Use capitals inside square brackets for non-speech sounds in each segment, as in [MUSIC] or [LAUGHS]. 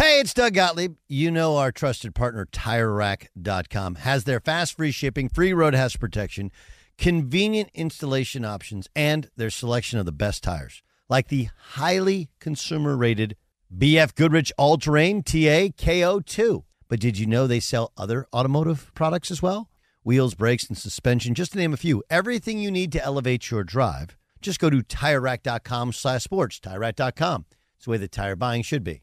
Hey, it's Doug Gottlieb. You know our trusted partner, TireRack.com, has their fast free shipping, free road hazard protection, convenient installation options, and their selection of the best tires, like the highly consumer rated BF Goodrich All Terrain TA KO2. But did you know they sell other automotive products as well? Wheels, brakes, and suspension, just to name a few. Everything you need to elevate your drive. Just go to TireRack.com slash sports. TireRack.com. It's the way that tire buying should be.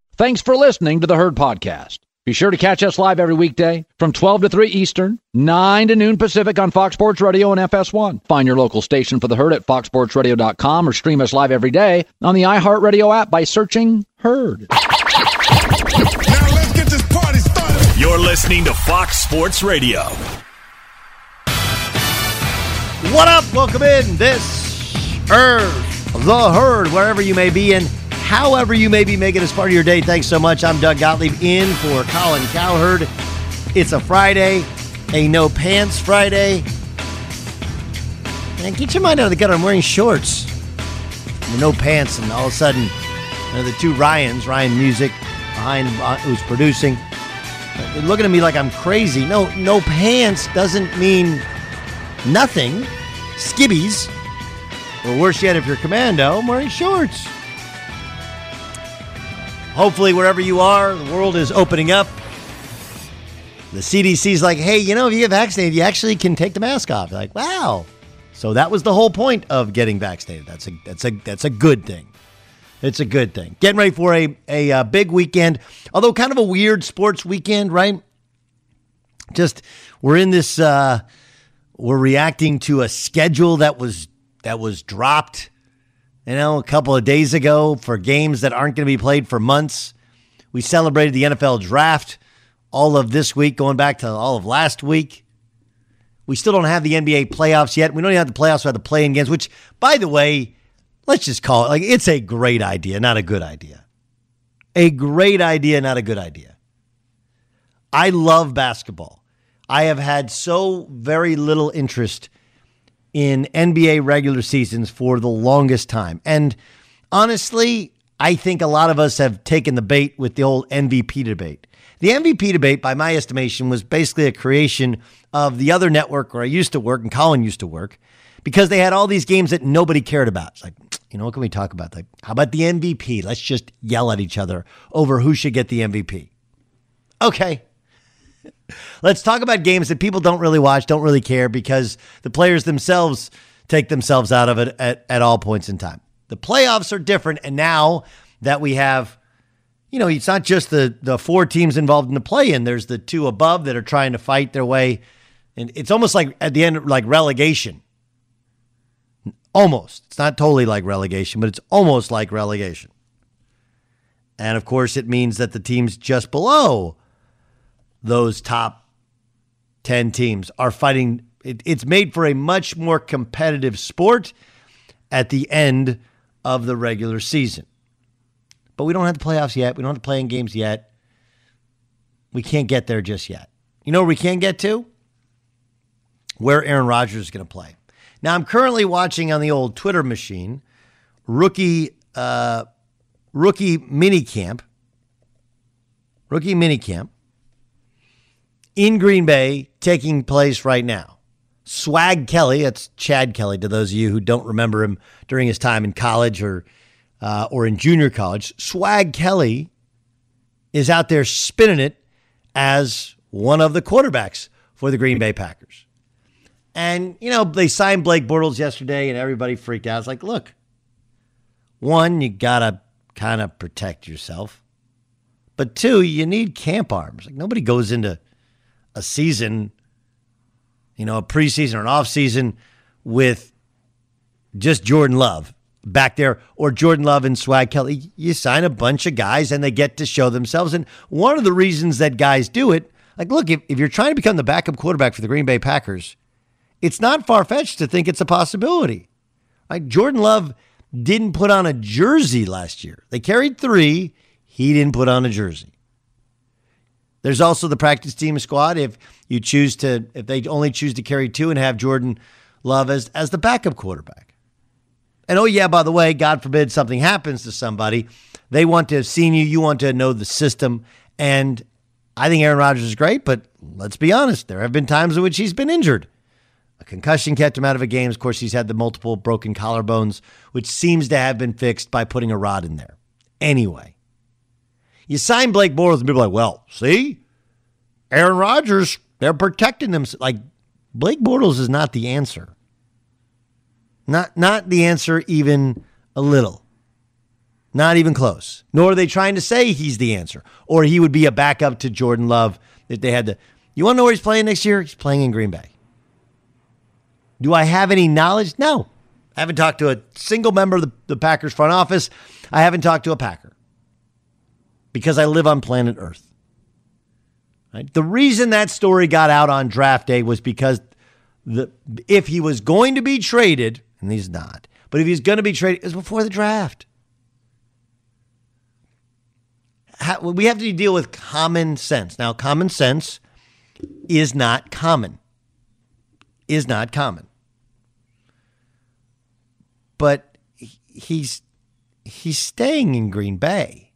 Thanks for listening to the Herd Podcast. Be sure to catch us live every weekday from 12 to 3 Eastern, 9 to noon Pacific on Fox Sports Radio and FS1. Find your local station for the Herd at foxsportsradio.com or stream us live every day on the iHeartRadio app by searching Herd. Now let's get this party started. You're listening to Fox Sports Radio. What up? Welcome in. This Herd, the Herd, wherever you may be in however you may be making this part of your day. Thanks so much. I'm Doug Gottlieb in for Colin Cowherd. It's a Friday, a no pants Friday. And get your mind out of the gutter. I'm wearing shorts, no pants, and all of a sudden, you know, the two Ryans, Ryan Music, behind uh, who's producing, they're looking at me like I'm crazy. No, no pants doesn't mean nothing. Skibbies, or worse yet, if you're commando, I'm wearing shorts. Hopefully, wherever you are, the world is opening up. The CDC's like, hey, you know, if you get vaccinated, you actually can take the mask off. like, wow. So that was the whole point of getting vaccinated. That's a that's a that's a good thing. It's a good thing. Getting ready for a a, a big weekend, although kind of a weird sports weekend, right? Just we're in this. Uh, we're reacting to a schedule that was that was dropped you know, a couple of days ago for games that aren't going to be played for months. We celebrated the NFL draft all of this week, going back to all of last week. We still don't have the NBA playoffs yet. We don't even have the playoffs. We have the play-in games, which, by the way, let's just call it like it's a great idea, not a good idea. A great idea, not a good idea. I love basketball. I have had so very little interest in NBA regular seasons for the longest time. And honestly, I think a lot of us have taken the bait with the old MVP debate. The MVP debate, by my estimation, was basically a creation of the other network where I used to work and Colin used to work because they had all these games that nobody cared about. It's like, you know, what can we talk about? Like, how about the MVP? Let's just yell at each other over who should get the MVP. Okay. Let's talk about games that people don't really watch, don't really care because the players themselves take themselves out of it at, at all points in time. The playoffs are different. And now that we have, you know, it's not just the, the four teams involved in the play in, there's the two above that are trying to fight their way. And it's almost like at the end, like relegation. Almost. It's not totally like relegation, but it's almost like relegation. And of course, it means that the teams just below those top 10 teams are fighting. It, it's made for a much more competitive sport at the end of the regular season. But we don't have the playoffs yet. We don't have the playing games yet. We can't get there just yet. You know where we can get to? Where Aaron Rodgers is going to play. Now, I'm currently watching on the old Twitter machine rookie uh, rookie mini camp. Rookie mini camp in Green Bay taking place right now. Swag Kelly, that's Chad Kelly to those of you who don't remember him during his time in college or uh, or in junior college. Swag Kelly is out there spinning it as one of the quarterbacks for the Green Bay Packers. And, you know, they signed Blake Bortles yesterday and everybody freaked out. It's like, look, one, you got to kind of protect yourself. But two, you need camp arms. Like nobody goes into a season, you know, a preseason or an off season with just Jordan Love back there or Jordan Love and Swag Kelly. You sign a bunch of guys and they get to show themselves. And one of the reasons that guys do it, like, look, if, if you're trying to become the backup quarterback for the Green Bay Packers, it's not far fetched to think it's a possibility. Like Jordan Love didn't put on a jersey last year. They carried three. He didn't put on a jersey. There's also the practice team squad. If you choose to, if they only choose to carry two and have Jordan Love as, as the backup quarterback. And oh, yeah, by the way, God forbid something happens to somebody. They want to have seen you. You want to know the system. And I think Aaron Rodgers is great, but let's be honest. There have been times in which he's been injured. A concussion kept him out of a game. Of course, he's had the multiple broken collarbones, which seems to have been fixed by putting a rod in there. Anyway, you sign Blake Bortles, and people are like, well, see, Aaron Rodgers, they're protecting them. Like, Blake Bortles is not the answer. Not, not the answer, even a little. Not even close. Nor are they trying to say he's the answer, or he would be a backup to Jordan Love if they had to. You want to know where he's playing next year? He's playing in Green Bay. Do I have any knowledge? No. I haven't talked to a single member of the, the Packers front office. I haven't talked to a Packer because I live on planet Earth. Right? The reason that story got out on draft day was because the if he was going to be traded, and he's not, but if he's going to be traded, it was before the draft. How, we have to deal with common sense. Now, common sense is not common. Is not common. But he's he's staying in Green Bay.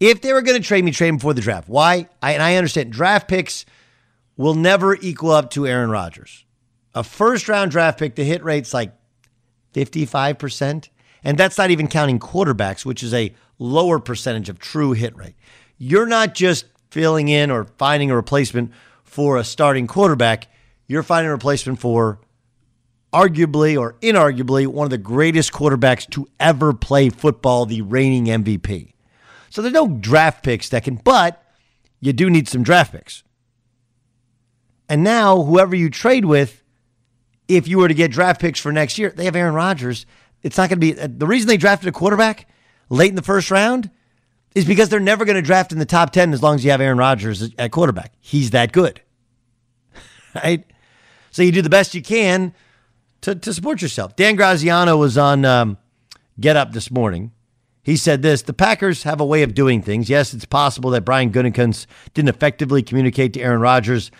If they were going to trade me, trade him before the draft. Why? I, and I understand draft picks will never equal up to Aaron Rodgers. A first round draft pick, the hit rate's like 55%. And that's not even counting quarterbacks, which is a lower percentage of true hit rate. You're not just filling in or finding a replacement for a starting quarterback, you're finding a replacement for arguably or inarguably one of the greatest quarterbacks to ever play football, the reigning MVP. So there's no draft picks that can, but you do need some draft picks. And now, whoever you trade with, if you were to get draft picks for next year, they have Aaron Rodgers. It's not going to be uh, the reason they drafted a quarterback late in the first round is because they're never going to draft in the top 10 as long as you have Aaron Rodgers at quarterback. He's that good. [LAUGHS] right? So you do the best you can to, to support yourself. Dan Graziano was on um, Get Up this morning He said this The Packers have a way of doing things. Yes, it's possible that Brian Gutekunst didn't effectively communicate to Aaron Rodgers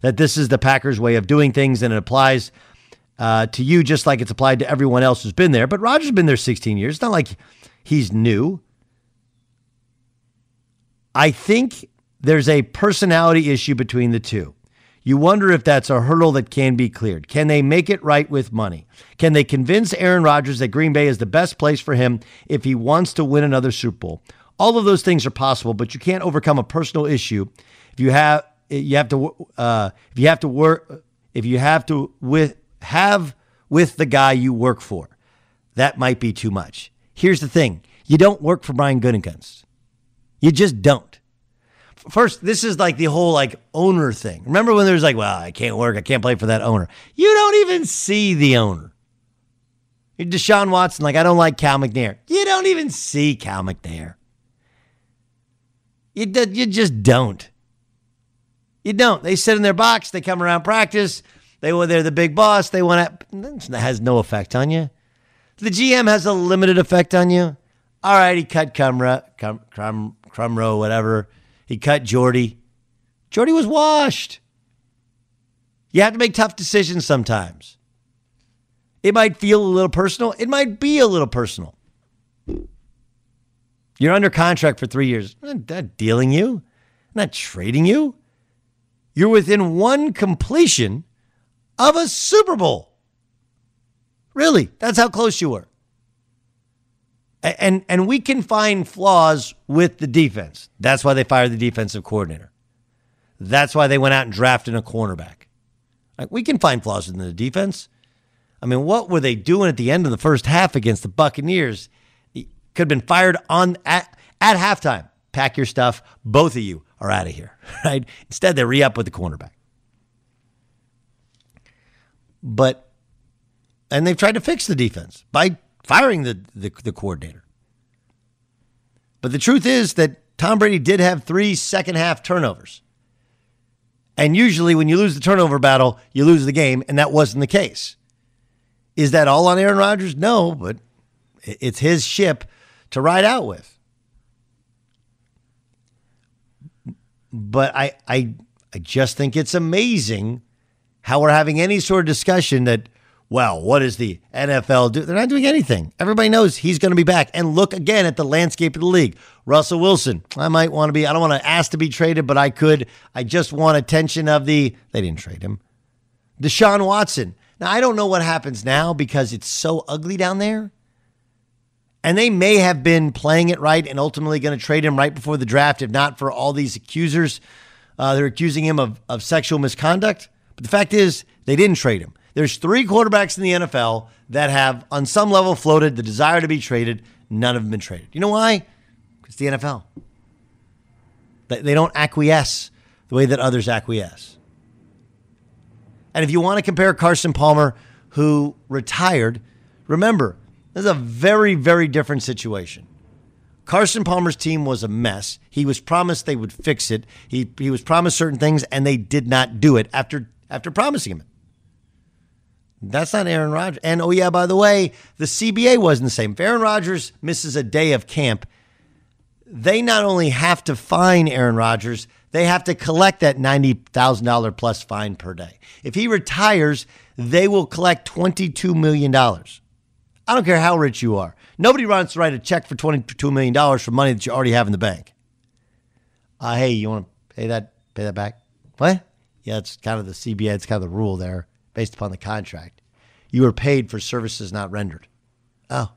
that this is the Packers' way of doing things and it applies uh, to you just like it's applied to everyone else who's been there. But Rodgers has been there 16 years. It's not like he's new. I think there's a personality issue between the two. You wonder if that's a hurdle that can be cleared. Can they make it right with money? Can they convince Aaron Rodgers that Green Bay is the best place for him if he wants to win another Super Bowl? All of those things are possible, but you can't overcome a personal issue if you have you have to uh, if you have to work if you have to with have with the guy you work for. That might be too much. Here's the thing: you don't work for Brian Gutekunst. You just don't. First, this is like the whole like owner thing. Remember when there's like, well, I can't work, I can't play for that owner. You don't even see the owner. You're Deshaun Watson, like I don't like Cal McNair. You don't even see Cal McNair. You you just don't. You don't. They sit in their box. They come around practice. They they're the big boss. They want to. That has no effect on you. The GM has a limited effect on you. All right, he cut Cumra, Cum, Crum, Crumrow, whatever. He cut Jordy. Jordy was washed. You have to make tough decisions sometimes. It might feel a little personal. It might be a little personal. You're under contract for three years. I'm not dealing you. I'm not trading you. You're within one completion of a Super Bowl. Really, that's how close you were. And and we can find flaws with the defense. That's why they fired the defensive coordinator. That's why they went out and drafted a cornerback. Like we can find flaws in the defense. I mean, what were they doing at the end of the first half against the Buccaneers? Could have been fired on at, at halftime. Pack your stuff. Both of you are out of here, [LAUGHS] right? Instead, they re up with the cornerback. But, and they've tried to fix the defense by firing the, the, the coordinator. But the truth is that Tom Brady did have three second half turnovers. And usually, when you lose the turnover battle, you lose the game, and that wasn't the case. Is that all on Aaron Rodgers? No, but it's his ship to ride out with. But I, I, I just think it's amazing how we're having any sort of discussion that well, what is the NFL do? They're not doing anything. Everybody knows he's going to be back. And look again at the landscape of the league. Russell Wilson, I might want to be, I don't want to ask to be traded, but I could. I just want attention of the, they didn't trade him. Deshaun Watson. Now, I don't know what happens now because it's so ugly down there. And they may have been playing it right and ultimately going to trade him right before the draft, if not for all these accusers. Uh, they're accusing him of, of sexual misconduct. But the fact is, they didn't trade him. There's three quarterbacks in the NFL that have, on some level, floated the desire to be traded. None of them been traded. You know why? Because the NFL. They don't acquiesce the way that others acquiesce. And if you want to compare Carson Palmer, who retired, remember, this is a very, very different situation. Carson Palmer's team was a mess. He was promised they would fix it. He, he was promised certain things, and they did not do it after, after promising him it. That's not Aaron Rodgers. And oh, yeah, by the way, the CBA wasn't the same. If Aaron Rodgers misses a day of camp, they not only have to fine Aaron Rodgers, they have to collect that $90,000 plus fine per day. If he retires, they will collect $22 million. I don't care how rich you are. Nobody wants to write a check for $22 million for money that you already have in the bank. Uh, hey, you want to pay that pay that back? What? Yeah, it's kind of the CBA. It's kind of the rule there based upon the contract. You are paid for services not rendered. Oh.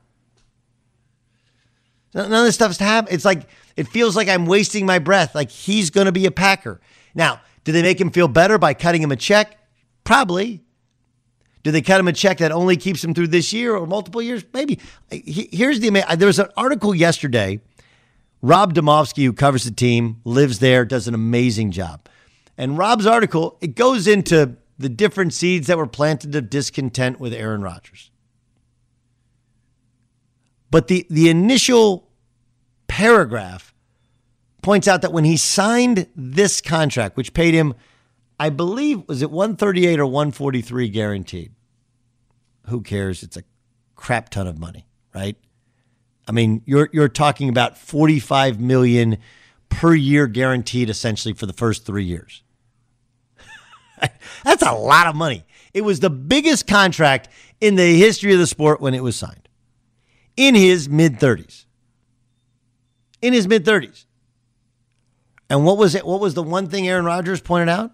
None of this stuff's happening. It's like, it feels like I'm wasting my breath. Like he's going to be a Packer. Now, do they make him feel better by cutting him a check? Probably. Do they cut him a check that only keeps him through this year or multiple years? Maybe. Here's the there was an article yesterday. Rob Demovsky, who covers the team, lives there, does an amazing job. And Rob's article, it goes into the different seeds that were planted of discontent with Aaron Rodgers. But the, the initial paragraph points out that when he signed this contract, which paid him, I believe, was it 138 or 143 guaranteed? Who cares? It's a crap ton of money, right? I mean, you're you're talking about 45 million per year guaranteed essentially for the first 3 years. [LAUGHS] That's a lot of money. It was the biggest contract in the history of the sport when it was signed. In his mid 30s. In his mid 30s. And what was it? What was the one thing Aaron Rodgers pointed out?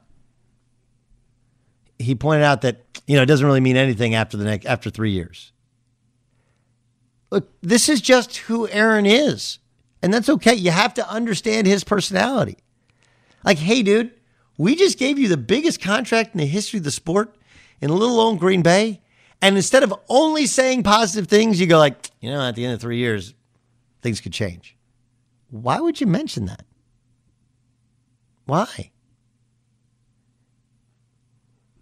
He pointed out that, you know, it doesn't really mean anything after the next after 3 years. Look, this is just who Aaron is. And that's okay. You have to understand his personality. Like, hey, dude, we just gave you the biggest contract in the history of the sport in little old Green Bay. And instead of only saying positive things, you go like, you know, at the end of three years, things could change. Why would you mention that? Why?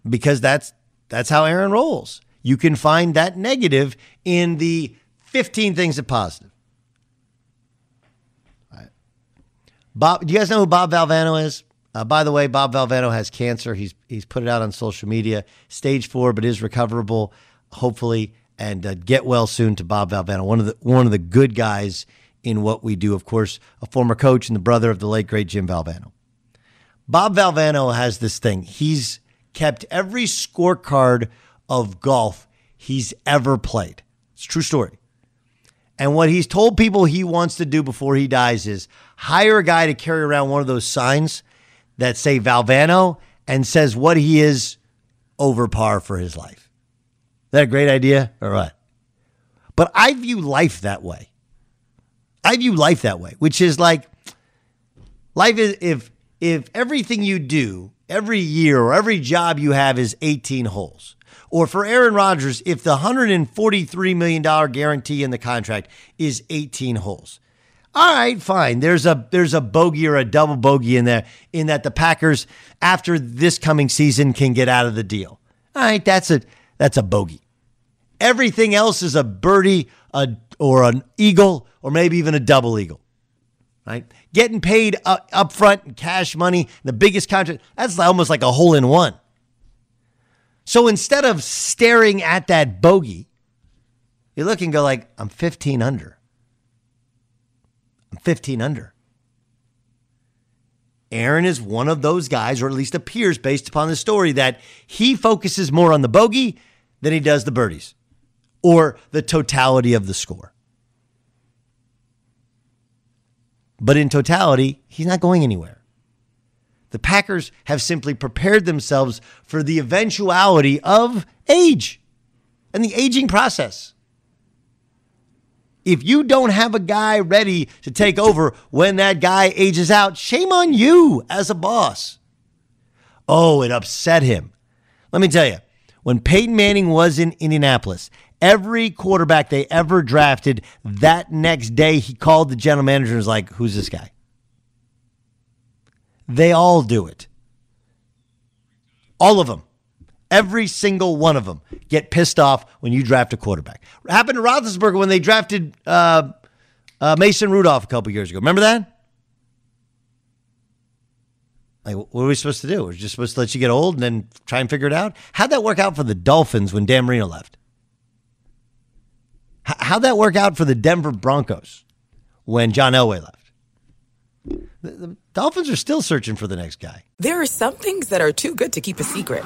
Because that's that's how Aaron rolls. You can find that negative in the 15 things that positive. Bob, do you guys know who Bob Valvano is? Uh, by the way, Bob Valvano has cancer. He's he's put it out on social media, stage four, but is recoverable, hopefully. And uh, get well soon to Bob Valvano, one of the one of the good guys in what we do. Of course, a former coach and the brother of the late great Jim Valvano. Bob Valvano has this thing. He's kept every scorecard of golf he's ever played. It's true story. And what he's told people he wants to do before he dies is hire a guy to carry around one of those signs that say Valvano and says what he is over par for his life. Is that a great idea or what? But I view life that way. I view life that way, which is like life is if if everything you do every year or every job you have is 18 holes. Or for Aaron Rodgers, if the $143 million guarantee in the contract is 18 holes. All right, fine. There's a there's a bogey or a double bogey in there in that the Packers after this coming season can get out of the deal. All right, that's a that's a bogey. Everything else is a birdie, a or an eagle, or maybe even a double eagle. Right? Getting paid up, up front cash money, the biggest contract, that's almost like a hole in one. So instead of staring at that bogey, you look and go like, I'm 15 under. I'm 15 under. Aaron is one of those guys, or at least appears based upon the story, that he focuses more on the bogey than he does the birdies or the totality of the score. But in totality, he's not going anywhere. The Packers have simply prepared themselves for the eventuality of age and the aging process. If you don't have a guy ready to take over when that guy ages out, shame on you as a boss. Oh, it upset him. Let me tell you, when Peyton Manning was in Indianapolis, every quarterback they ever drafted, that next day he called the general manager and was like, Who's this guy? They all do it. All of them. Every single one of them get pissed off when you draft a quarterback. Happened to Roethlisberger when they drafted uh, uh, Mason Rudolph a couple years ago. Remember that? Like, what are we supposed to do? We're just supposed to let you get old and then try and figure it out? How'd that work out for the Dolphins when Dan Marino left? How'd that work out for the Denver Broncos when John Elway left? The, the Dolphins are still searching for the next guy. There are some things that are too good to keep a secret.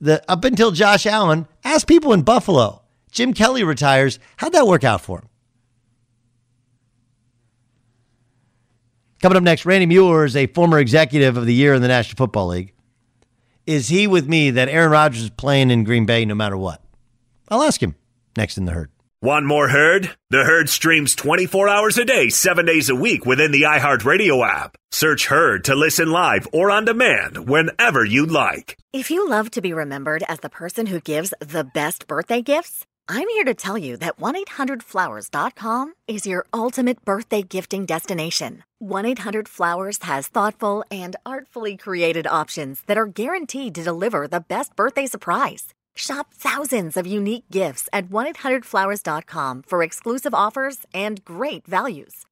The, up until Josh Allen, ask people in Buffalo. Jim Kelly retires. How'd that work out for him? Coming up next, Randy Mueller is a former executive of the year in the National Football League. Is he with me that Aaron Rodgers is playing in Green Bay no matter what? I'll ask him next in the herd. Want more Herd? The Herd streams 24 hours a day, 7 days a week within the iHeartRadio app. Search Herd to listen live or on demand whenever you like. If you love to be remembered as the person who gives the best birthday gifts, I'm here to tell you that 1-800-Flowers.com is your ultimate birthday gifting destination. 1-800-Flowers has thoughtful and artfully created options that are guaranteed to deliver the best birthday surprise. Shop thousands of unique gifts at 1-800-Flowers.com for exclusive offers and great values.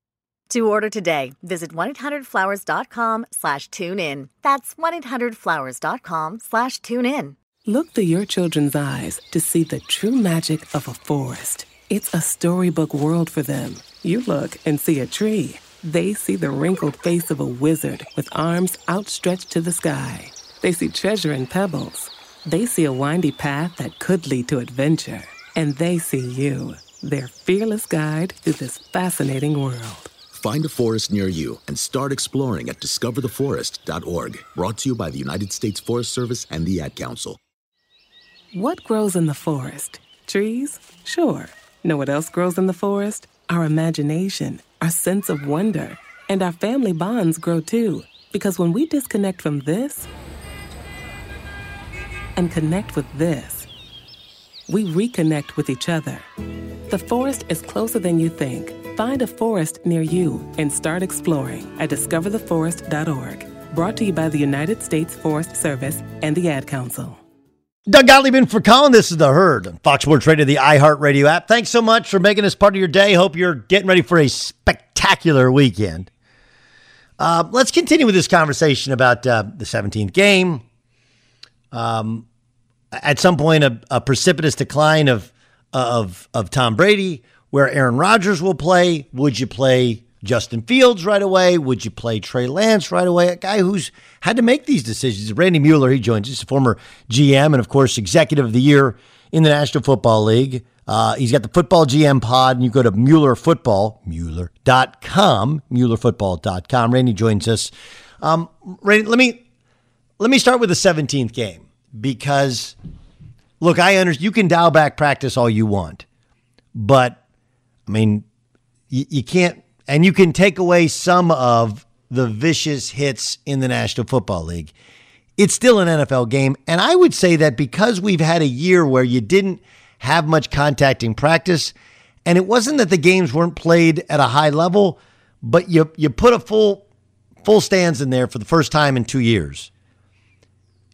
To order today, visit 1-800-Flowers.com slash tune in. That's 1-800-Flowers.com slash tune in. Look through your children's eyes to see the true magic of a forest. It's a storybook world for them. You look and see a tree. They see the wrinkled face of a wizard with arms outstretched to the sky. They see treasure in pebbles. They see a windy path that could lead to adventure. And they see you, their fearless guide through this fascinating world. Find a forest near you and start exploring at discovertheforest.org. Brought to you by the United States Forest Service and the Ad Council. What grows in the forest? Trees? Sure. Know what else grows in the forest? Our imagination, our sense of wonder, and our family bonds grow too. Because when we disconnect from this and connect with this, we reconnect with each other. The forest is closer than you think. Find a forest near you and start exploring at discovertheforest.org. Brought to you by the United States Forest Service and the Ad Council. Doug Gottlieb for Colin. This is The Herd on Fox Sports Radio, the iHeartRadio app. Thanks so much for making this part of your day. Hope you're getting ready for a spectacular weekend. Uh, let's continue with this conversation about uh, the 17th game. Um, at some point, a, a precipitous decline of of of Tom Brady, where Aaron Rodgers will play. Would you play Justin Fields right away? Would you play Trey Lance right away? A guy who's had to make these decisions. Randy Mueller, he joins us, a former GM and, of course, executive of the year in the National Football League. Uh, he's got the Football GM pod, and you go to Mueller Football, Mueller.com, MuellerFootball.com. Randy joins us. Um, Randy, let me let me start with the 17th game because, look, I understand you can dial back practice all you want, but I mean, you, you can't, and you can take away some of the vicious hits in the National Football League. It's still an NFL game. And I would say that because we've had a year where you didn't have much contact in practice, and it wasn't that the games weren't played at a high level, but you you put a full full stands in there for the first time in two years.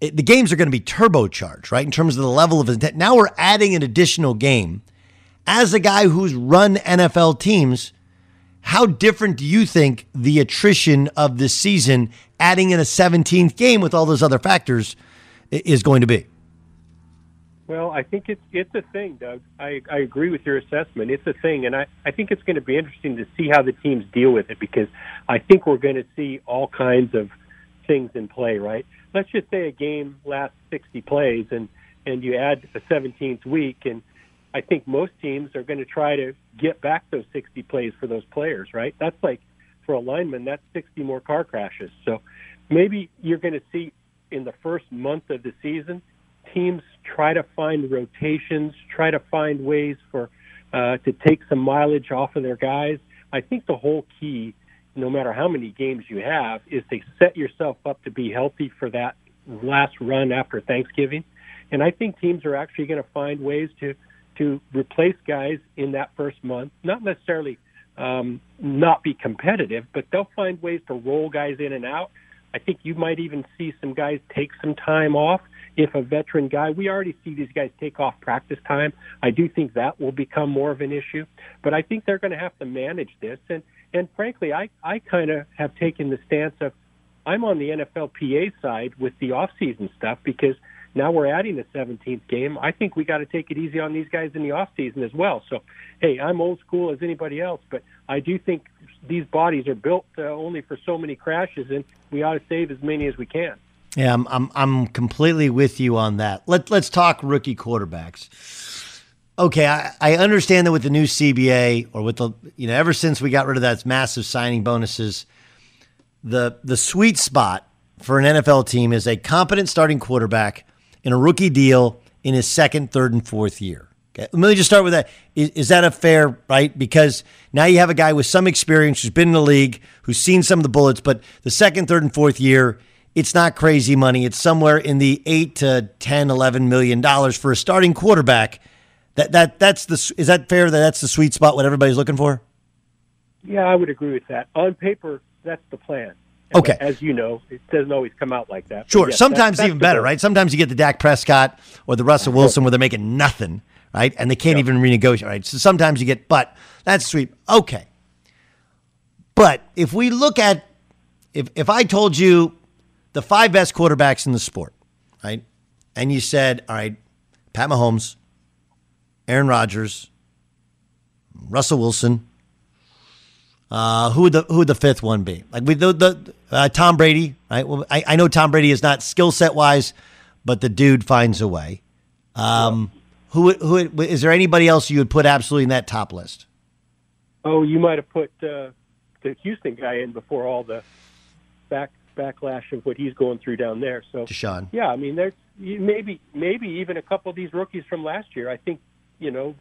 It, the games are going to be turbocharged, right? In terms of the level of intent. Now we're adding an additional game. As a guy who's run NFL teams, how different do you think the attrition of this season, adding in a 17th game with all those other factors, is going to be? Well, I think it's it's a thing, Doug. I, I agree with your assessment. It's a thing, and I, I think it's going to be interesting to see how the teams deal with it because I think we're going to see all kinds of things in play. Right? Let's just say a game lasts 60 plays, and and you add a 17th week, and I think most teams are going to try to get back those 60 plays for those players, right? That's like for a lineman, that's 60 more car crashes. So maybe you're going to see in the first month of the season, teams try to find rotations, try to find ways for uh, to take some mileage off of their guys. I think the whole key, no matter how many games you have, is to set yourself up to be healthy for that last run after Thanksgiving. And I think teams are actually going to find ways to to replace guys in that first month, not necessarily um, not be competitive, but they'll find ways to roll guys in and out. I think you might even see some guys take some time off. If a veteran guy, we already see these guys take off practice time. I do think that will become more of an issue, but I think they're going to have to manage this. And and frankly, I I kind of have taken the stance of I'm on the NFLPA side with the off-season stuff because now we're adding a 17th game. I think we got to take it easy on these guys in the off season as well. So, hey, I'm old school as anybody else, but I do think these bodies are built uh, only for so many crashes, and we ought to save as many as we can. Yeah, I'm I'm, I'm completely with you on that. Let Let's talk rookie quarterbacks. Okay, I, I understand that with the new CBA or with the you know ever since we got rid of that massive signing bonuses, the the sweet spot for an NFL team is a competent starting quarterback in a rookie deal in his second, third, and fourth year. Okay. Let me just start with that. Is, is, that a fair, right? Because now you have a guy with some experience who's been in the league, who's seen some of the bullets, but the second, third, and fourth year, it's not crazy money. It's somewhere in the eight to 10, 11 million dollars for a starting quarterback. That, that, that's the, is that fair that that's the sweet spot, what everybody's looking for? Yeah, I would agree with that. On paper, that's the plan. Okay. As you know, it doesn't always come out like that. Sure. Yes, Sometimes that's, even better, right? Sometimes you get the Dak Prescott or the Russell Wilson where they're making nothing, right? And they can't even renegotiate, right? So sometimes you get, but that's sweet. Okay. But if we look at, if, if I told you the five best quarterbacks in the sport, right? And you said, all right, Pat Mahomes, Aaron Rodgers, Russell Wilson, uh, who would the who would the fifth one be? Like we the, the uh, Tom Brady, right? Well, I, I know Tom Brady is not skill set wise, but the dude finds a way. Um. Who who is there anybody else you would put absolutely in that top list? Oh, you might have put uh, the Houston guy in before all the back backlash of what he's going through down there. So, Deshaun. Yeah, I mean, there's maybe maybe even a couple of these rookies from last year. I think you know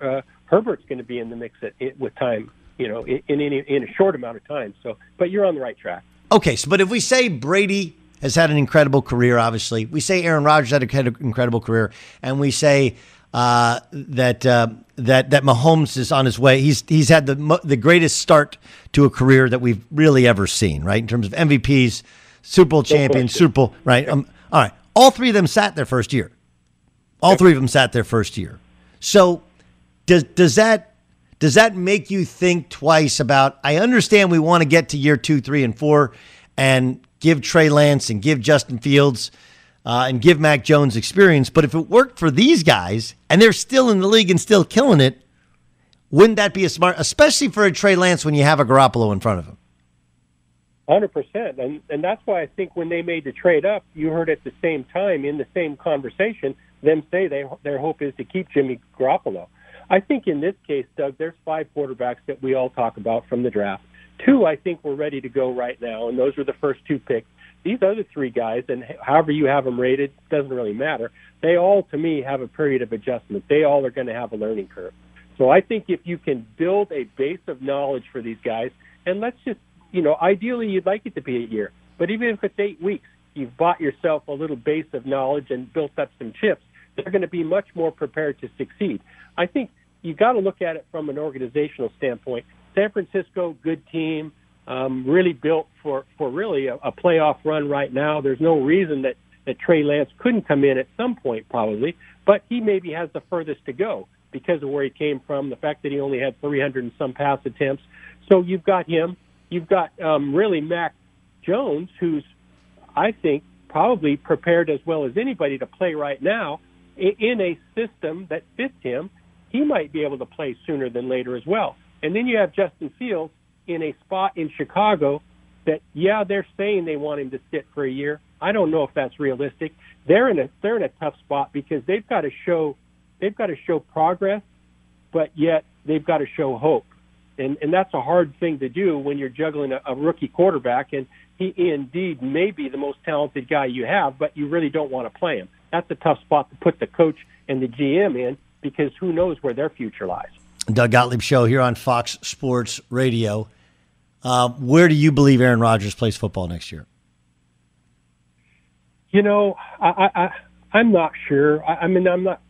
uh, Herbert's going to be in the mix at, with time you know, in, in, in a short amount of time. So, but you're on the right track. Okay, so but if we say Brady has had an incredible career, obviously, we say Aaron Rodgers had an incredible career, and we say uh, that uh, that that Mahomes is on his way. He's he's had the the greatest start to a career that we've really ever seen, right? In terms of MVPs, Super Bowl champions, Super Bowl, right? Um, all right, all three of them sat their first year. All three of them sat their first year. So does does that does that make you think twice about? I understand we want to get to year two, three, and four and give Trey Lance and give Justin Fields uh, and give Mac Jones experience, but if it worked for these guys and they're still in the league and still killing it, wouldn't that be a smart, especially for a Trey Lance when you have a Garoppolo in front of him? Hundred percent, and and that's why I think when they made the trade up, you heard at the same time in the same conversation them say they their hope is to keep Jimmy Garoppolo. I think in this case, Doug, there's five quarterbacks that we all talk about from the draft. Two, I think, we're ready to go right now, and those were the first two picks. These other three guys, and however you have them rated, doesn't really matter. They all, to me, have a period of adjustment. They all are going to have a learning curve. So I think if you can build a base of knowledge for these guys, and let's just, you know, ideally you'd like it to be a year, but even if it's eight weeks, you've bought yourself a little base of knowledge and built up some chips. They're going to be much more prepared to succeed. I think you got to look at it from an organizational standpoint. San Francisco, good team, um, really built for for really a, a playoff run right now. There's no reason that that Trey Lance couldn't come in at some point, probably, but he maybe has the furthest to go because of where he came from, the fact that he only had 300 and some pass attempts. So you've got him. You've got um, really Mac Jones, who's I think probably prepared as well as anybody to play right now in a system that fits him. He might be able to play sooner than later as well. And then you have Justin Fields in a spot in Chicago that, yeah, they're saying they want him to sit for a year. I don't know if that's realistic. They're in a they're in a tough spot because they've got to show they've got to show progress, but yet they've got to show hope. And and that's a hard thing to do when you're juggling a, a rookie quarterback and he indeed may be the most talented guy you have, but you really don't want to play him. That's a tough spot to put the coach and the GM in because who knows where their future lies. Doug Gottlieb show here on Fox Sports Radio. Uh, where do you believe Aaron Rodgers plays football next year? You know, I, I, I'm not sure. I, I mean, I'm not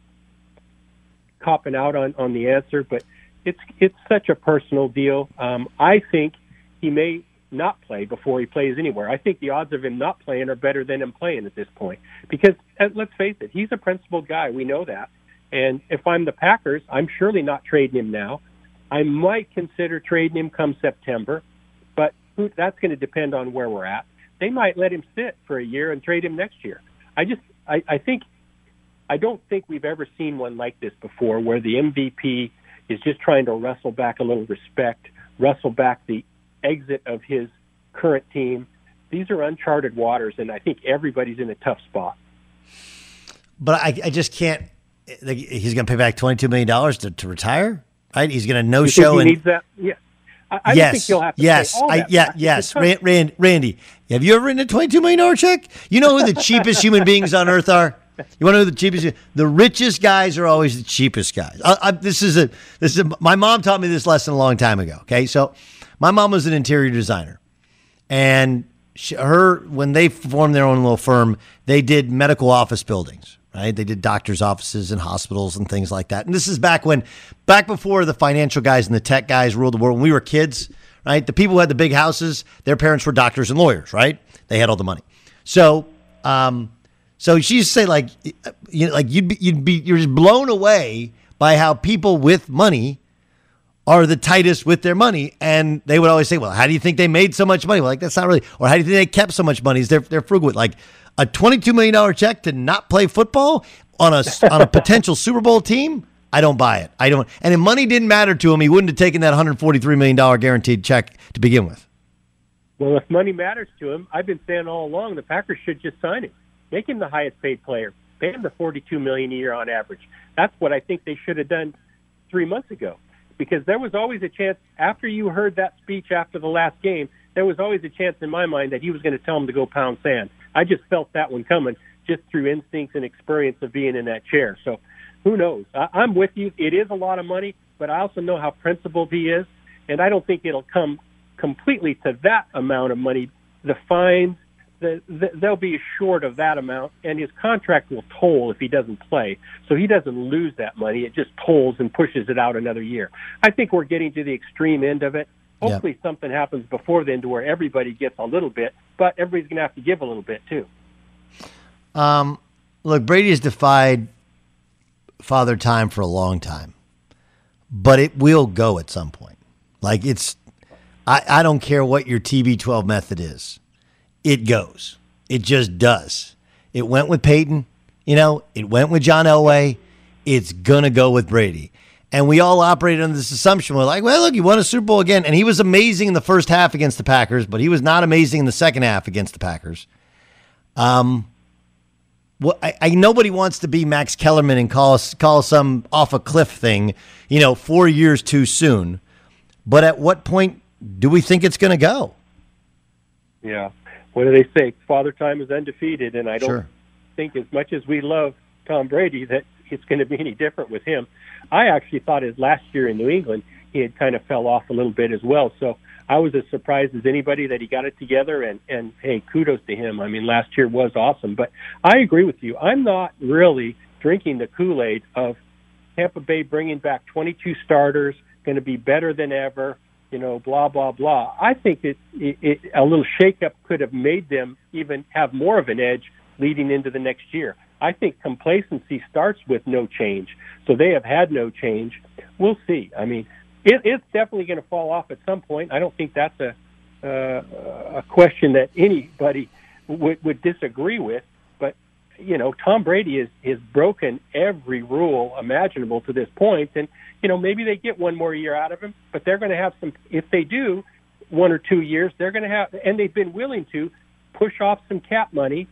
copping out on, on the answer, but it's it's such a personal deal. Um, I think he may not play before he plays anywhere. I think the odds of him not playing are better than him playing at this point because uh, let's face it, he's a principled guy. We know that. And if I'm the Packers, I'm surely not trading him now. I might consider trading him come September, but that's going to depend on where we're at. They might let him sit for a year and trade him next year. I just, I, I think, I don't think we've ever seen one like this before, where the MVP is just trying to wrestle back a little respect, wrestle back the exit of his current team. These are uncharted waters, and I think everybody's in a tough spot. But I, I just can't he's going to pay back twenty two million dollars to, to retire. Right? He's going to no show. He and, needs that. Yeah. I, I yes, think he'll have to yes, I, yeah, yes. Rand, Randy, have you ever written a twenty-two million dollar check? You know who the cheapest human beings on earth are. You want to know who the cheapest? The richest guys are always the cheapest guys. I, this is a this is a, my mom taught me this lesson a long time ago. Okay, so my mom was an interior designer, and she, her when they formed their own little firm, they did medical office buildings right? They did doctors' offices and hospitals and things like that. And this is back when, back before the financial guys and the tech guys ruled the world. When we were kids, right? The people who had the big houses, their parents were doctors and lawyers, right? They had all the money. So, um, so she used to say like, you know, like you'd be, you'd be, you're just blown away by how people with money are the tightest with their money. And they would always say, well, how do you think they made so much money? Well, like, that's not really, or how do you think they kept so much money? Is they're, they're frugal. Like, a $22 million check to not play football on a, [LAUGHS] on a potential Super Bowl team? I don't buy it. I don't. And if money didn't matter to him, he wouldn't have taken that $143 million guaranteed check to begin with. Well, if money matters to him, I've been saying all along the Packers should just sign him, make him the highest paid player, pay him the 42 million a year on average. That's what I think they should have done three months ago, because there was always a chance after you heard that speech after the last game. There was always a chance in my mind that he was going to tell him to go pound sand. I just felt that one coming just through instincts and experience of being in that chair. So who knows? I, I'm with you. It is a lot of money, but I also know how principled he is, and I don't think it'll come completely to that amount of money. The fines, the, the, they'll be short of that amount, and his contract will toll if he doesn't play. So he doesn't lose that money. It just tolls and pushes it out another year. I think we're getting to the extreme end of it. Hopefully, yeah. something happens before then to where everybody gets a little bit, but everybody's going to have to give a little bit too. Um, look, Brady has defied father time for a long time, but it will go at some point. Like it's, I, I don't care what your TB12 method is, it goes. It just does. It went with Peyton, you know, it went with John Elway. It's gonna go with Brady. And we all operated under this assumption. We're like, well, look, he won a Super Bowl again. And he was amazing in the first half against the Packers, but he was not amazing in the second half against the Packers. Um, Well, I, I nobody wants to be Max Kellerman and call call some off a cliff thing, you know, four years too soon. But at what point do we think it's going to go? Yeah. What do they say? Father Time is undefeated, and I don't Sure. think as much as we love Tom Brady that it's going to be any different with him. I actually thought his last year in New England he had kind of fell off a little bit as well. So I was as surprised as anybody that he got it together. And and hey, kudos to him. I mean, last year was awesome. But I agree with you. I'm not really drinking the Kool Aid of Tampa Bay bringing back 22 starters, going to be better than ever. You know, blah blah blah. I think it, it, it a little shakeup could have made them even have more of an edge leading into the next year. I think complacency starts with no change, so they have had no change. We'll see. I mean, it, it's definitely going to fall off at some point. I don't think that's a uh, a question that anybody would, would disagree with. You know, Tom Brady has is broken every rule imaginable to this point, and you know maybe they get one more year out of him, but they're going to have some. If they do, one or two years, they're going to have, and they've been willing to push off some cap money,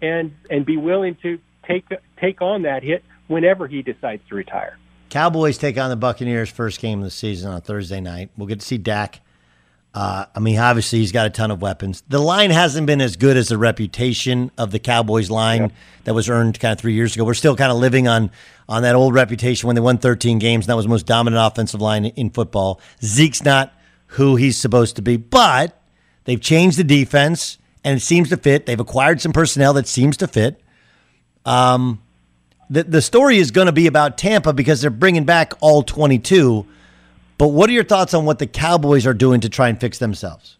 and and be willing to take take on that hit whenever he decides to retire. Cowboys take on the Buccaneers first game of the season on Thursday night. We'll get to see Dak. Uh, I mean, obviously he's got a ton of weapons. The line hasn't been as good as the reputation of the Cowboys line that was earned kind of three years ago. We're still kind of living on on that old reputation when they won 13 games. And that was the most dominant offensive line in football. Zeke's not who he's supposed to be, but they've changed the defense and it seems to fit. They've acquired some personnel that seems to fit. Um, the the story is going to be about Tampa because they're bringing back all 22. But what are your thoughts on what the Cowboys are doing to try and fix themselves?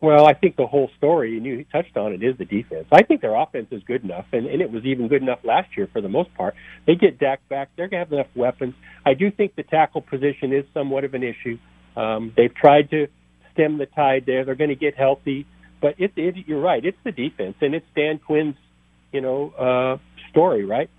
Well, I think the whole story, and you touched on it, is the defense. I think their offense is good enough, and, and it was even good enough last year for the most part. They get Dak back; they're going to have enough weapons. I do think the tackle position is somewhat of an issue. Um, they've tried to stem the tide there. They're going to get healthy, but it, it, you're right. It's the defense, and it's Dan Quinn's, you know, uh, story, right?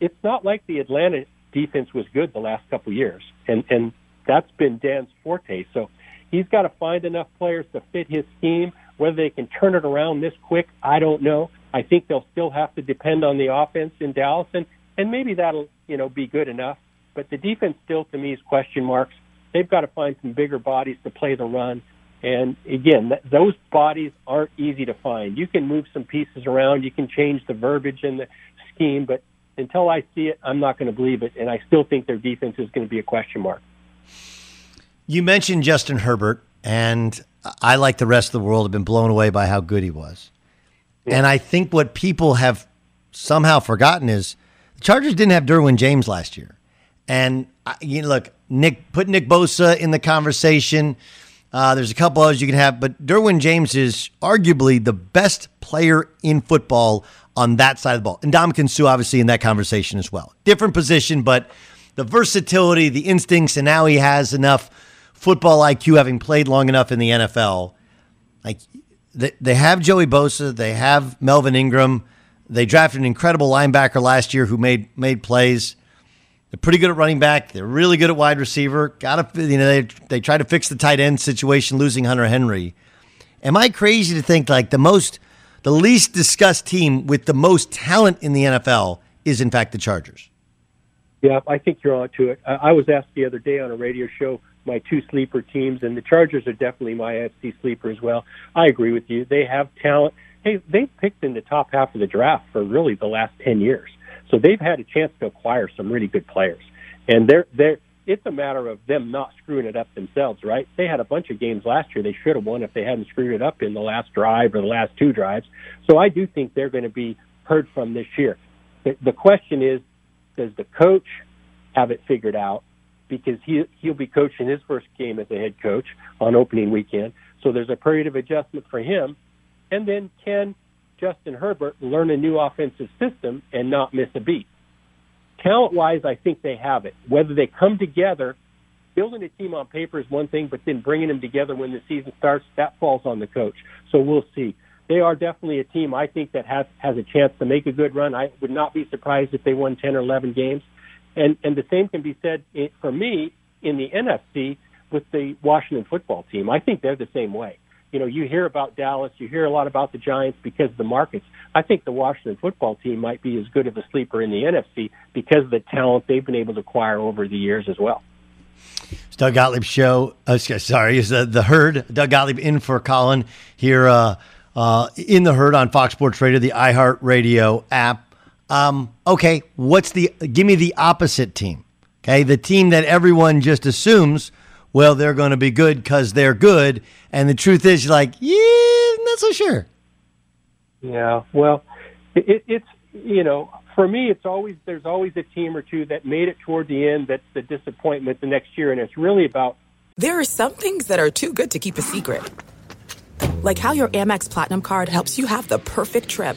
It's not like the Atlanta defense was good the last couple years, and and that's been Dan's forte. So he's got to find enough players to fit his scheme. Whether they can turn it around this quick, I don't know. I think they'll still have to depend on the offense in Dallas, and and maybe that'll you know be good enough. But the defense still, to me, is question marks. They've got to find some bigger bodies to play the run. And again, th- those bodies aren't easy to find. You can move some pieces around, you can change the verbiage in the scheme, but until I see it, I'm not going to believe it. And I still think their defense is going to be a question mark. You mentioned Justin Herbert, and I, like the rest of the world, have been blown away by how good he was. And I think what people have somehow forgotten is the Chargers didn't have Derwin James last year. And I- you know, look, Nick put Nick Bosa in the conversation. Uh, there's a couple others you can have, but Derwin James is arguably the best player in football on that side of the ball. And Dominican Sue, obviously, in that conversation as well. Different position, but the versatility, the instincts, and now he has enough football IQ, having played long enough in the NFL. Like they, they have Joey Bosa, they have Melvin Ingram. They drafted an incredible linebacker last year who made made plays. They're pretty good at running back. They're really good at wide receiver. Got to you know they they try to fix the tight end situation, losing Hunter Henry. Am I crazy to think like the most, the least discussed team with the most talent in the NFL is in fact the Chargers? Yeah, I think you're on to it. I I was asked the other day on a radio show my two sleeper teams, and the Chargers are definitely my AFC sleeper as well. I agree with you. They have talent. Hey, they've picked in the top half of the draft for really the last ten years, so they've had a chance to acquire some really good players. And they're they're it's a matter of them not screwing it up themselves, right? They had a bunch of games last year they should have won if they hadn't screwed it up in the last drive or the last two drives. So I do think they're going to be heard from this year. The, the question is, does the coach have it figured out? Because he he'll be coaching his first game as a head coach on opening weekend, so there's a period of adjustment for him. And then can Justin Herbert learn a new offensive system and not miss a beat? Talent wise, I think they have it. Whether they come together, building a team on paper is one thing, but then bringing them together when the season starts, that falls on the coach. So we'll see. They are definitely a team I think that has has a chance to make a good run. I would not be surprised if they won 10 or 11 games. And and the same can be said for me in the NFC with the Washington football team. I think they're the same way. you know, you hear about Dallas, you hear a lot about the Giants because of the markets. I think the Washington football team might be as good of a sleeper in the NFC because of the talent they've been able to acquire over the years as well. It's Doug Gottlieb show. Uh, sorry, is the, the herd. Doug Gottlieb in for Colin here uh, uh, in the herd on Fox Sports Radio, the iHeart Radio app. Um, okay, what's the? Give me the opposite team. Okay, the team that everyone just assumes well, they're going to be good because they're good. And the truth is, you're like, yeah, not so sure. Yeah, well, it, it's, you know, for me, it's always, there's always a team or two that made it toward the end that's the disappointment the next year. And it's really about. There are some things that are too good to keep a secret. Like how your Amex Platinum card helps you have the perfect trip.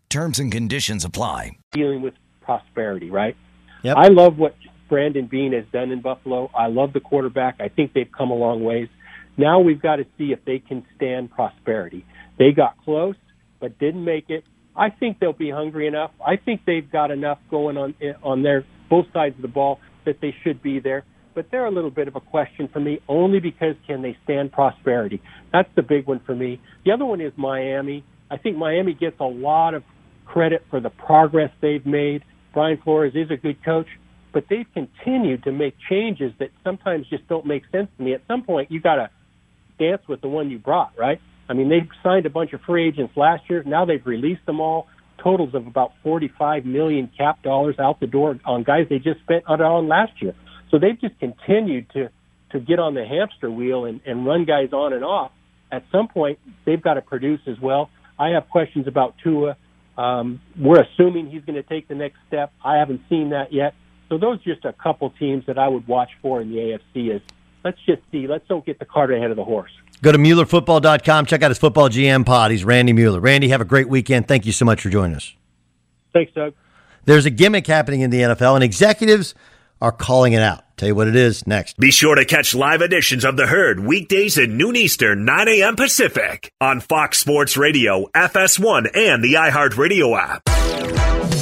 Terms and conditions apply. Dealing with prosperity, right? Yep. I love what Brandon Beane has done in Buffalo. I love the quarterback. I think they've come a long ways. Now we've got to see if they can stand prosperity. They got close, but didn't make it. I think they'll be hungry enough. I think they've got enough going on on their both sides of the ball that they should be there. But they're a little bit of a question for me, only because can they stand prosperity? That's the big one for me. The other one is Miami. I think Miami gets a lot of credit for the progress they've made. Brian Flores is a good coach, but they've continued to make changes that sometimes just don't make sense to me. At some point, you got to dance with the one you brought, right? I mean, they've signed a bunch of free agents last year. Now they've released them all. Totals of about 45 million cap dollars out the door on guys they just spent on last year. So they've just continued to to get on the hamster wheel and, and run guys on and off. At some point, they've got to produce as well. I have questions about Tua. Um, we're assuming he's going to take the next step. I haven't seen that yet. So those are just a couple teams that I would watch for in the AFC. Is let's just see. Let's don't get the cart ahead of the horse. Go to MuellerFootball.com. Check out his football GM pod. He's Randy Mueller. Randy, have a great weekend. Thank you so much for joining us. Thanks, Doug. There's a gimmick happening in the NFL, and executives are calling it out. Tell you what it is next. Be sure to catch live editions of The Herd weekdays at noon Eastern, 9 a.m. Pacific on Fox Sports Radio, FS1, and the iHeartRadio app.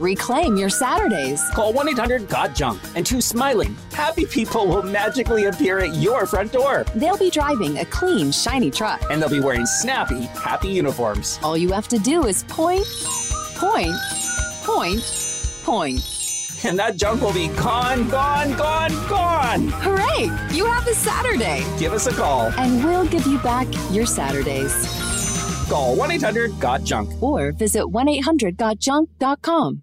Reclaim your Saturdays. Call 1 800 GOT JUNK, and two smiling, happy people will magically appear at your front door. They'll be driving a clean, shiny truck. And they'll be wearing snappy, happy uniforms. All you have to do is point, point, point, point. And that junk will be gone, gone, gone, gone. Hooray! You have a Saturday. Give us a call. And we'll give you back your Saturdays. Call 1 800 GOT JUNK. Or visit 1 800 gotjunk.com.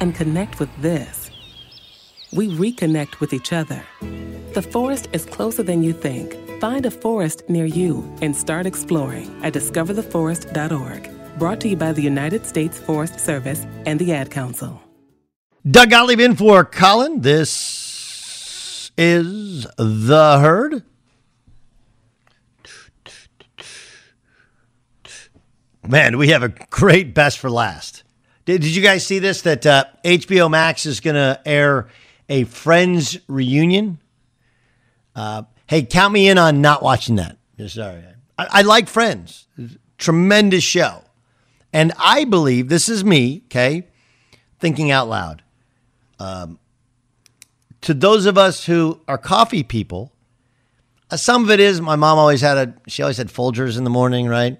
and connect with this, we reconnect with each other. The forest is closer than you think. Find a forest near you and start exploring at discovertheforest.org. Brought to you by the United States Forest Service and the Ad Council. Doug Gottlieb in for Colin. This is The Herd. Man, we have a great best for last. Did, did you guys see this? That uh, HBO Max is going to air a Friends reunion. Uh, hey, count me in on not watching that. Sorry, I, I like Friends. Tremendous show, and I believe this is me. Okay, thinking out loud. Um, to those of us who are coffee people, uh, some of it is my mom always had a she always had Folgers in the morning, right?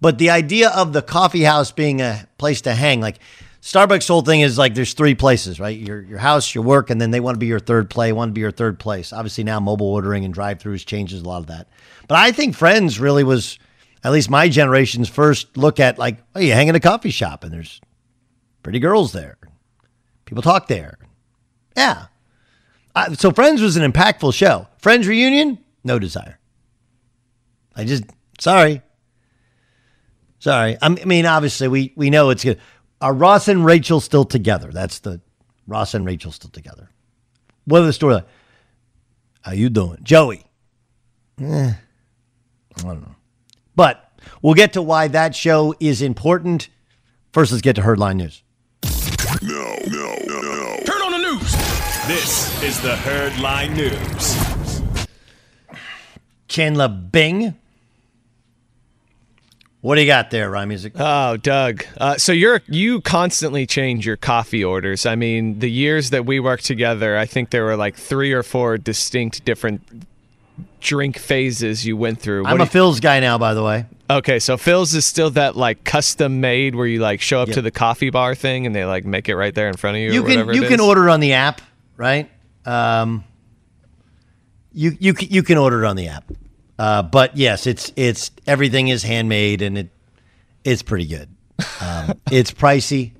But the idea of the coffee house being a place to hang, like Starbucks' whole thing is like there's three places, right? Your your house, your work, and then they want to be your third play, want to be your third place. Obviously now mobile ordering and drive-throughs changes a lot of that. But I think Friends really was at least my generation's first look at like, oh, you hang in a coffee shop and there's pretty girls there. People talk there. Yeah. So Friends was an impactful show. Friends reunion, no desire. I just sorry. Sorry. I mean, obviously, we, we know it's good. Are Ross and Rachel still together? That's the Ross and Rachel still together. What are the story? How you doing, Joey? Eh, I don't know. But we'll get to why that show is important. First, let's get to Herdline News. No, no, no, no. Turn on the news. This is the Herdline News. Chandler Bing. What do you got there, Rhyme Music? Oh, Doug. Uh, so you're you constantly change your coffee orders. I mean, the years that we worked together, I think there were like three or four distinct different drink phases you went through. What I'm a Philz guy now, by the way. Okay, so Philz is still that like custom made where you like show up Yep. to the coffee bar thing and they like make it right there in front of you. You or can whatever you can order on the app, right? Um, you you you can order it on the app, uh, but yes, it's it's everything is handmade and it it's pretty good. Um, [LAUGHS] it's pricey,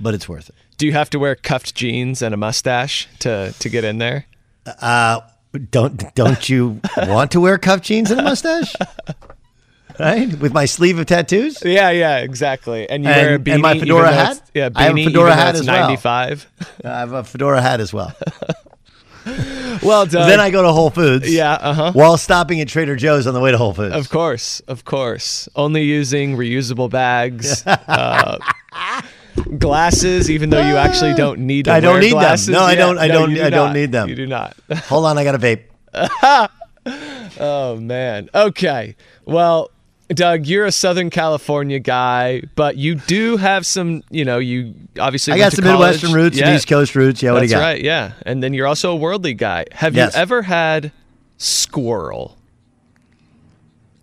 but it's worth it. Do you have to wear cuffed jeans and a mustache to to get in there? Uh, don't don't you want to wear cuff jeans and a mustache? [LAUGHS] Right, with my sleeve of tattoos. Yeah, yeah, exactly. And you And- wear a and my fedora hat? Yeah, I have a fedora hat as well. 95. I have a fedora hat as well. [LAUGHS] Well done. [LAUGHS] then I go to Whole Foods. Yeah, uh-huh. While stopping at Trader Joe's on the way to Whole Foods. Of course, of course. Only using reusable bags. [LAUGHS] uh, glasses, even though you actually don't need to I don't need them. glasses. No, I don't- I no, don't- do I don't not. need them. You do not. Hold on, I got a vape. [LAUGHS] oh man. Okay. Well, Doug, you're a Southern California guy, but you do have some, you know, you obviously I got some college. Midwestern roots, Yeah. East Coast roots. Yeah, what do That's you got? right, yeah. And then you're also a worldly guy. Have Yes. you ever had squirrel?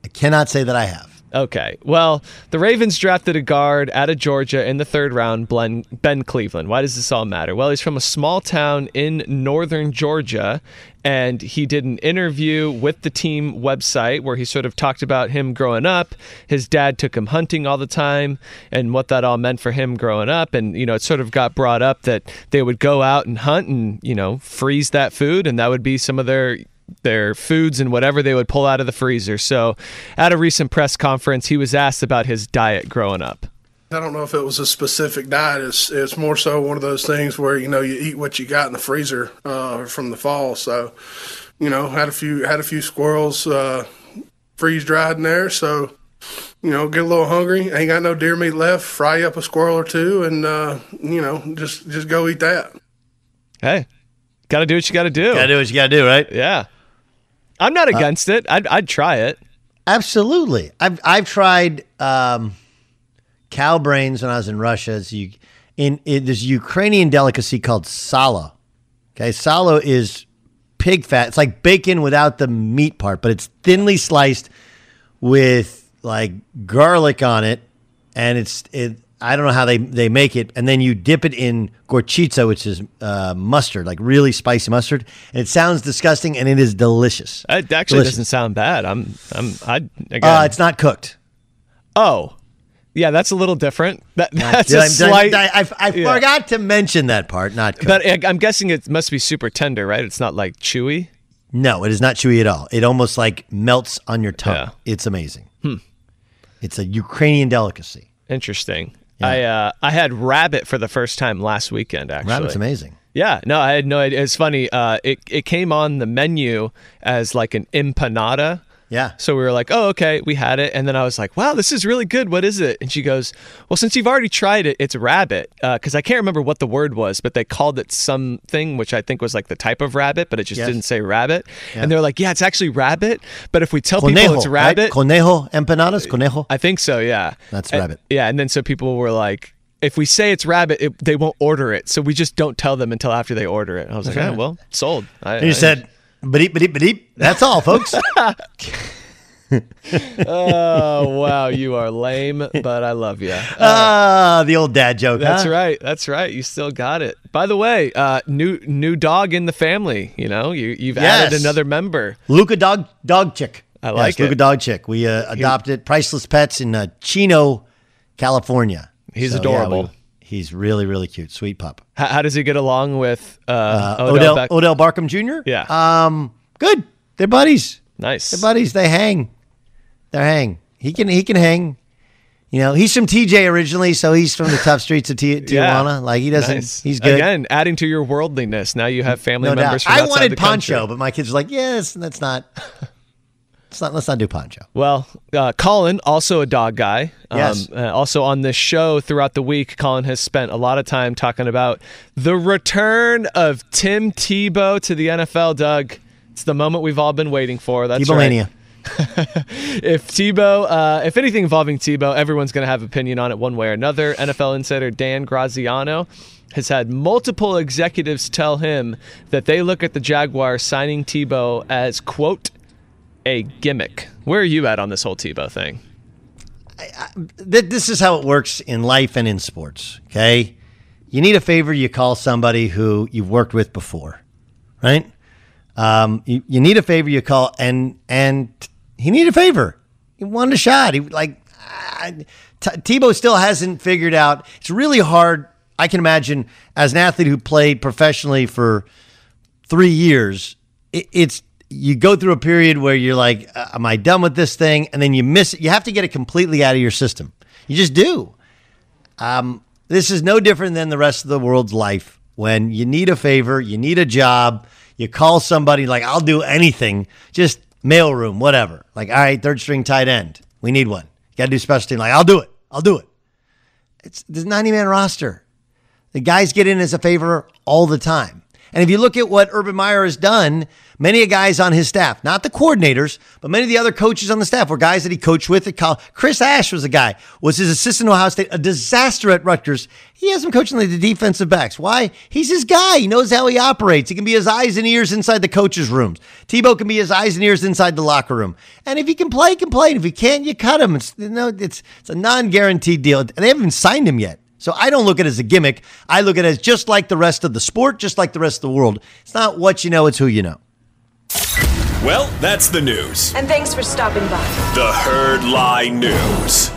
I cannot say that I have. Okay. Well, the Ravens drafted a guard out of Georgia in the third round, Ben Cleveland. Why does this all matter? Well, he's from a small town in northern Georgia, and he did an interview with the team website where he sort of talked about him growing up. His dad took him hunting all the time and what that all meant for him growing up. And, you know, it sort of got brought up that they would go out and hunt and, you know, freeze that food, and that would be some of their their foods and whatever they would pull out of the freezer. So, at a recent press conference, he was asked about his diet growing up. I don't know if it was a specific diet. It's it's more so one of those things where you know you eat what you got in the freezer uh, from the fall. So, you know, had a few had a few squirrels uh, freeze dried in there. So, you know, get a little hungry. Ain't got no deer meat left. Fry up a squirrel or two, and uh, you know, just just go eat that. Hey, got to do what you got to do. Gotta do what you gotta do, right? Yeah. I'm not against it. I'd, I'd try it. Absolutely. I've I've tried um, cow brains when I was in Russia. It's you, in, in there's a Ukrainian delicacy called salo. Okay, salo is pig fat. It's like bacon without the meat part, but it's thinly sliced with like garlic on it, and it's it. I don't know how they, they make it, and then you dip it in gorchitsa, which is uh, mustard, like really spicy mustard. And it sounds disgusting, and it is delicious. It actually Delicious. doesn't sound bad. I'm, I'm, I, again. Uh, it's not cooked. oh, yeah, that's a little different. That, [LAUGHS] that's Did a I- I- slight. I, I, I yeah. forgot to mention that part. Not cooked. But I- I'm guessing it must be super tender, right? It's not like chewy. no, it is not chewy at all. It almost like melts on your tongue. Yeah. It's amazing. Hmm. It's a Ukrainian delicacy. Interesting. I uh, I had rabbit for the first time last weekend. Actually, Rabbit's amazing. Yeah, no, I had no idea. It's funny. Uh, it it came on the menu as like an empanada. Yeah. So we were like, oh, okay, we had it, and then I was like, wow, this is really good. What is it? And she goes, well, since you've already tried it, it's rabbit. Uh, because I can't remember what the word was, but they called it something which I think was like the type of rabbit, but it just Yes. didn't say rabbit. Yeah. And they're like, yeah, it's actually rabbit. But if we tell Conejo, people it's right? rabbit, Conejo empanadas. Conejo. I think so. Yeah, That's And- rabbit. Yeah, and then so people were like, if we say it's rabbit, it, they won't order it. So we just don't tell them until after they order it. I was like, yeah, oh, well, sold. I, you I- said, beep, beep, beep. That's all, folks. [LAUGHS] oh wow, you are lame, but I love you. Ah, the old dad joke. That's huh? right. That's right. You still got it. By the way, uh, new new dog in the family. You know, you you've added another member. Luca dog dog chick. I like yes, Luca dog chick. We uh, adopted priceless pets in uh, Chino, California. He's So, yeah, adorable. we- he's really really cute, sweet pup. How, how does he get along with uh, Uh, Odell? Odell Beck- Odell Barkham Jr. Yeah. Um, good. They're buddies. Nice. They're buddies. They hang. They hang. He can he can hang. You know, he's from TJ originally, so he's from the tough streets of Ti- [LAUGHS] Tijuana. Like he doesn't. Nice. He's good. Again, adding to your worldliness. Now you have family no members doubt. from I wanted Poncho, country. but my kids were like, "Yes, that's not. [LAUGHS] Let's not. Let's not do Poncho." Well, uh, Colin, also a dog guy. Yes. Uh, also on this show throughout the week, Colin has spent a lot of time talking about the return of Tim Tebow to the NFL. Doug, it's the moment we've all been waiting for. That's Tebow [LAUGHS] if Tebow, uh, if anything involving Tebow, everyone's going to have opinion on it one way or another. NFL insider Dan Graziano has had multiple executives tell him that they look at the Jaguars signing Tebow as quote a gimmick. Where are you at on this whole Tebow thing? Th- This is how it works in life and in sports. Okay, you need a favor, you call somebody who you've worked with before, right? Um, you, you need a favor, you call, and and he needed a favor. He wanted a shot. He like ah, Tebow still hasn't figured out. It's really hard. I can imagine as an athlete who played professionally for three years, it, it's you go through a period where you're like, uh, "Am I done with this thing?" And then you miss it. You have to get it completely out of your system. You just do. Um, this is no different than the rest of the world's life. When you need a favor, you need a job, you call somebody like, "I'll do anything," just mailroom, whatever. Like, all right, third string tight end, we need one. You got to do special team. Like, I'll do it. I'll do it. It's the 90 man roster. The guys get in as a favor all the time. And if you look at what Urban Meyer has done, many of guys on his staff, not the coordinators, but many of the other coaches on the staff were guys that he coached with at college. Chris Ash was a guy, was his assistant at Ohio State, a disaster at Rutgers. He has him coaching the defensive backs. Why? He's his guy. He knows how he operates. He can be his eyes and ears inside the coaches' rooms. Tebow can be his eyes and ears inside the locker room. And if he can play, he can play. And if he can't, you cut him. It's, you know, it's, it's a non-guaranteed deal. And they haven't even signed him yet. So I don't look at it as a gimmick. I look at it as just like the rest of the sport, just like the rest of the world. It's not what you know, it's who you know. Well, that's the news. And thanks for stopping by. The Herd Lie News.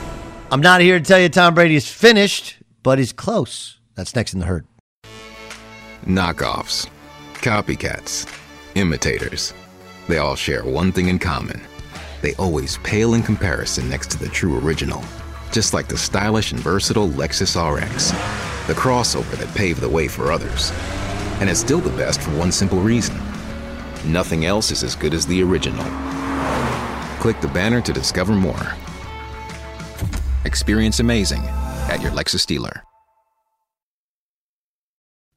I'm not here to tell you Tom Brady's finished, but he's close. That's next in the herd. Knockoffs, copycats, imitators. They all share one thing in common. They always pale in comparison next to the true original. Just like the stylish and versatile Lexus RX, the crossover that paved the way for others. And it's still the best for one simple reason nothing else is as good as the original. Click the banner to discover more. Experience amazing at your Lexus dealer.